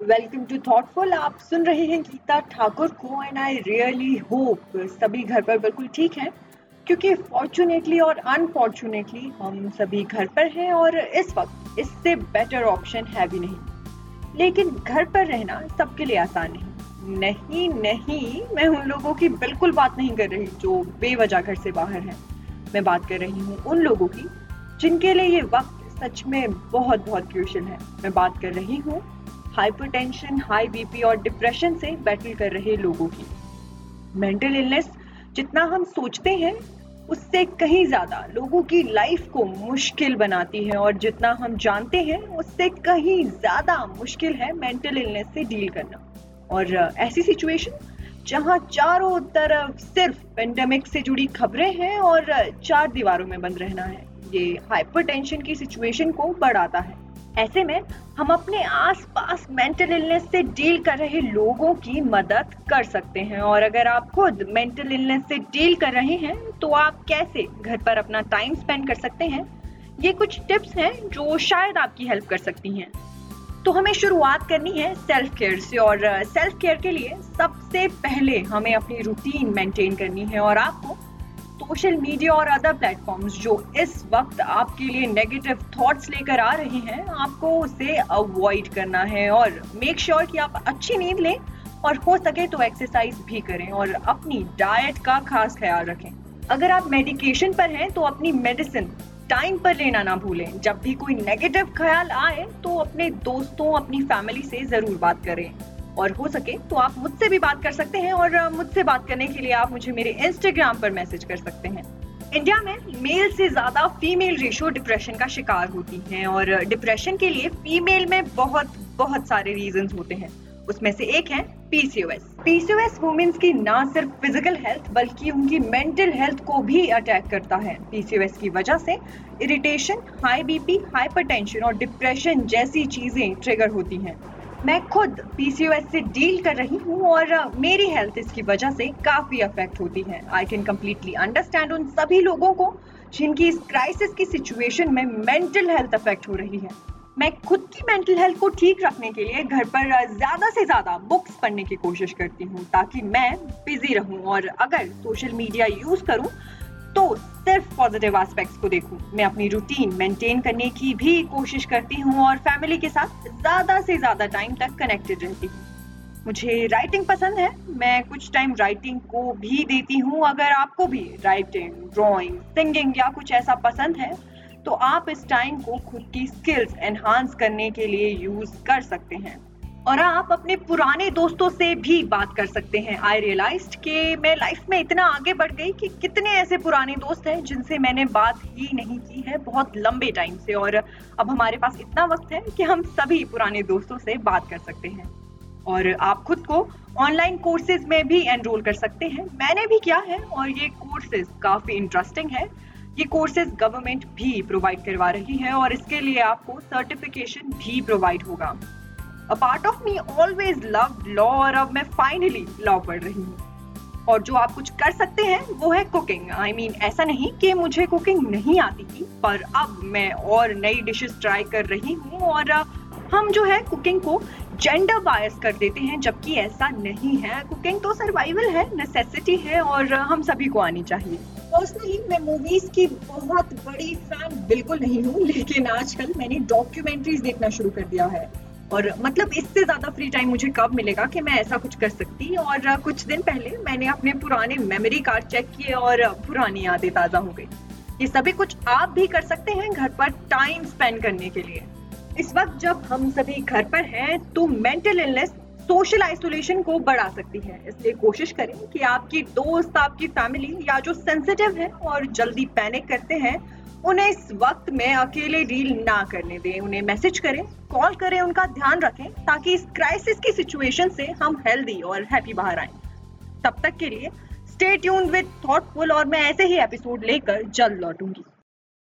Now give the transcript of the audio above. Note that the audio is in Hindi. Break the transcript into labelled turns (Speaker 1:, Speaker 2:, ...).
Speaker 1: वेलकम टू थॉटफुल आप सुन रहे हैं गीता ठाकुर को एंड आई रियली होप सभी घर पर बिल्कुल ठीक हैं, क्योंकि फॉर्चुनेटली और अनफॉर्चुनेटली हम सभी घर पर हैं और इस वक्त इससे बेटर ऑप्शन है भी नहीं। लेकिन घर पर रहना सबके लिए आसान नहीं नहीं नहीं, मैं उन लोगों की बिल्कुल बात नहीं कर रही जो बेवजह घर से बाहर हैं। मैं बात कर रही हूँ उन लोगों की जिनके लिए ये वक्त सच में बहुत बहुत क्रूशल है। मैं बात कर रही हूँ हाइपरटेंशन हाई बीपी और डिप्रेशन से बैटल कर रहे लोगों की। मेंटल इलनेस जितना हम सोचते हैं, उससे कहीं ज़्यादा लोगों की लाइफ को मुश्किल बनाती है और जितना हम जानते हैं, उससे कहीं ज़्यादा मुश्किल है मेंटल इलनेस से डील करना। और ऐसी सिचुएशन जहाँ चारों तरफ़ सिर्फ़ पेंडेमिक से जुड़ी खबरें हैं और चार दीवारों में बंद रहना है। ये हाइपरटेंशन की सिचुएशन को बढ़ाता है। ऐसे में हम अपने आसपास मेंटल इलनेस से डील कर रहे लोगों की मदद कर सकते हैं। और अगर आप खुद मेंटल इलनेस से डील कर रहे हैं तो आप कैसे घर पर अपना टाइम स्पेंड कर सकते हैं? ये कुछ टिप्स हैं जो शायद आपकी हेल्प कर सकती हैं। तो हमें शुरुआत करनी है सेल्फ केयर से और सेल्फ केयर के लिए सबसे पहले हमें अपनी रूटीन मेंटेन करनी है और आपको सोशल मीडिया और अदर प्लेटफॉर्म्स जो इस वक्त आपके लिए नेगेटिव थॉट्स लेकर आ रहे हैं, आपको उसे अवॉइड करना है और मेक श्योर sure कि आप अच्छी नींद लें और हो सके तो एक्सरसाइज भी करें और अपनी डाइट का खास ख्याल रखें। अगर आप मेडिकेशन पर हैं तो अपनी मेडिसिन टाइम पर लेना ना भूलें। जब भी कोई नेगेटिव ख्याल आए तो अपने दोस्तों, अपनी फैमिली से ज़रूर बात करें। और हो सके तो आप मुझसे भी बात कर सकते हैं और मुझसे बात करने के लिए आप मुझे मेरे इंस्टाग्राम पर मैसेज कर सकते हैं। इंडिया में मेल से ज़्यादा फीमेल रेशो डिप्रेशन का शिकार होती हैं और डिप्रेशन के लिए फीमेल में बहुत बहुत सारे रीजन होते हैं। उसमें से एक है पीसीओएस पीसीओएस वुमेन्स की ना सिर्फ़ फ़िज़िकल हेल्थ बल्कि उनकी मेंटल हेल्थ को भी अटैक करता है। पीसीओएस की वजह से इरिटेशन हाई बीपी हाइपरटेंशन और डिप्रेशन जैसी चीज़ें ट्रिगर होती हैं। मैं खुद पीसीओएस से डील कर रही हूँ और मेरी हेल्थ इसकी वजह से काफ़ी अफेक्ट होती है। आई कैन कम्प्लीटली अंडरस्टैंड उन सभी लोगों को जिनकी इस क्राइसिस की सिचुएशन में मेंटल हेल्थ अफेक्ट हो रही है। मैं खुद की मेंटल हेल्थ को ठीक रखने के लिए घर पर ज़्यादा से ज़्यादा बुक्स पढ़ने की कोशिश करती हूँ ताकि मैं बिज़ी रहूँ और अगर सोशल मीडिया यूज़ करूँ तो सिर्फ़ पॉजिटिव एस्पेक्ट्स को देखूँ। मैं अपनी रूटीन मेंटेन करने की भी कोशिश करती हूँ और फैमिली के साथ ज़्यादा से ज़्यादा टाइम तक कनेक्टेड रहती हूँ। मुझे राइटिंग पसंद है। मैं कुछ टाइम राइटिंग को भी देती हूँ। अगर आपको भी राइटिंग ड्राइंग सिंगिंग या कुछ ऐसा पसंद है तो आप इस टाइम को खुद की स्किल्स एनहांस करने के लिए यूज़ कर सकते हैं। और आप अपने पुराने दोस्तों से भी बात कर सकते हैं। आई रियलाइज़ कि मैं लाइफ में इतना आगे बढ़ गई कि कितने ऐसे पुराने दोस्त हैं जिनसे मैंने बात ही नहीं की है बहुत लंबे टाइम से और अब हमारे पास इतना वक्त है कि हम सभी पुराने दोस्तों से बात कर सकते हैं। और आप खुद को ऑनलाइन कोर्सेज में भी एनरोल कर सकते हैं। मैंने भी किया है और ये कोर्सेज काफ़ी इंटरेस्टिंग है। ये कोर्सेज गवर्नमेंट भी प्रोवाइड करवा रही है और इसके लिए आपको सर्टिफिकेशन भी प्रोवाइड होगा। A part of me always love law और अब मैं फाइनली लॉ पढ़ रही हूँ। और जो आप कुछ कर सकते हैं, वो है कुकिंग आई मीन ऐसा नहीं कि मुझे कुकिंग नहीं आती थी, पर अब मैं और नई डिशेस ट्राई कर रही हूँ और हम जो है कुकिंग को जेंडर बायस कर देते हैं, जबकि ऐसा नहीं है। कुकिंग तो सर्वाइवल है नेसेसिटी है और हम सभी को आनी चाहिए। पर्सनली मैं मूवीज़ की बहुत बड़ी फ़ैन बिल्कुल नहीं हूँ, लेकिन आजकल मैंने डॉक्यूमेंट्रीज देखना शुरू कर दिया है। और मतलब इससे ज़्यादा फ्री टाइम मुझे कब मिलेगा कि मैं ऐसा कुछ कर सकती? और कुछ दिन पहले मैंने अपने पुराने मेमोरी कार्ड चेक किए और पुरानी यादें ताज़ा हो गई। ये सभी कुछ आप भी कर सकते हैं घर पर टाइम स्पेंड करने के लिए। इस वक्त जब हम सभी घर पर हैं तो मेंटल इलनेस सोशल आइसोलेशन को बढ़ा सकती है। इसलिए कोशिश करें कि आपकी दोस्त, आपकी फैमिली या जो सेंसिटिव है और जल्दी पैनिक करते हैं, उन्हें इस वक्त में अकेले डील ना करने दें। उन्हें मैसेज करें कॉल करें, उनका ध्यान रखें, ताकि इस क्राइसिस की सिचुएशन से हम हेल्दी और हैप्पी बाहर आए। तब तक के लिए स्टे ट्यून विद थॉटफुल और मैं ऐसे ही एपिसोड लेकर जल्द लौटूँगी।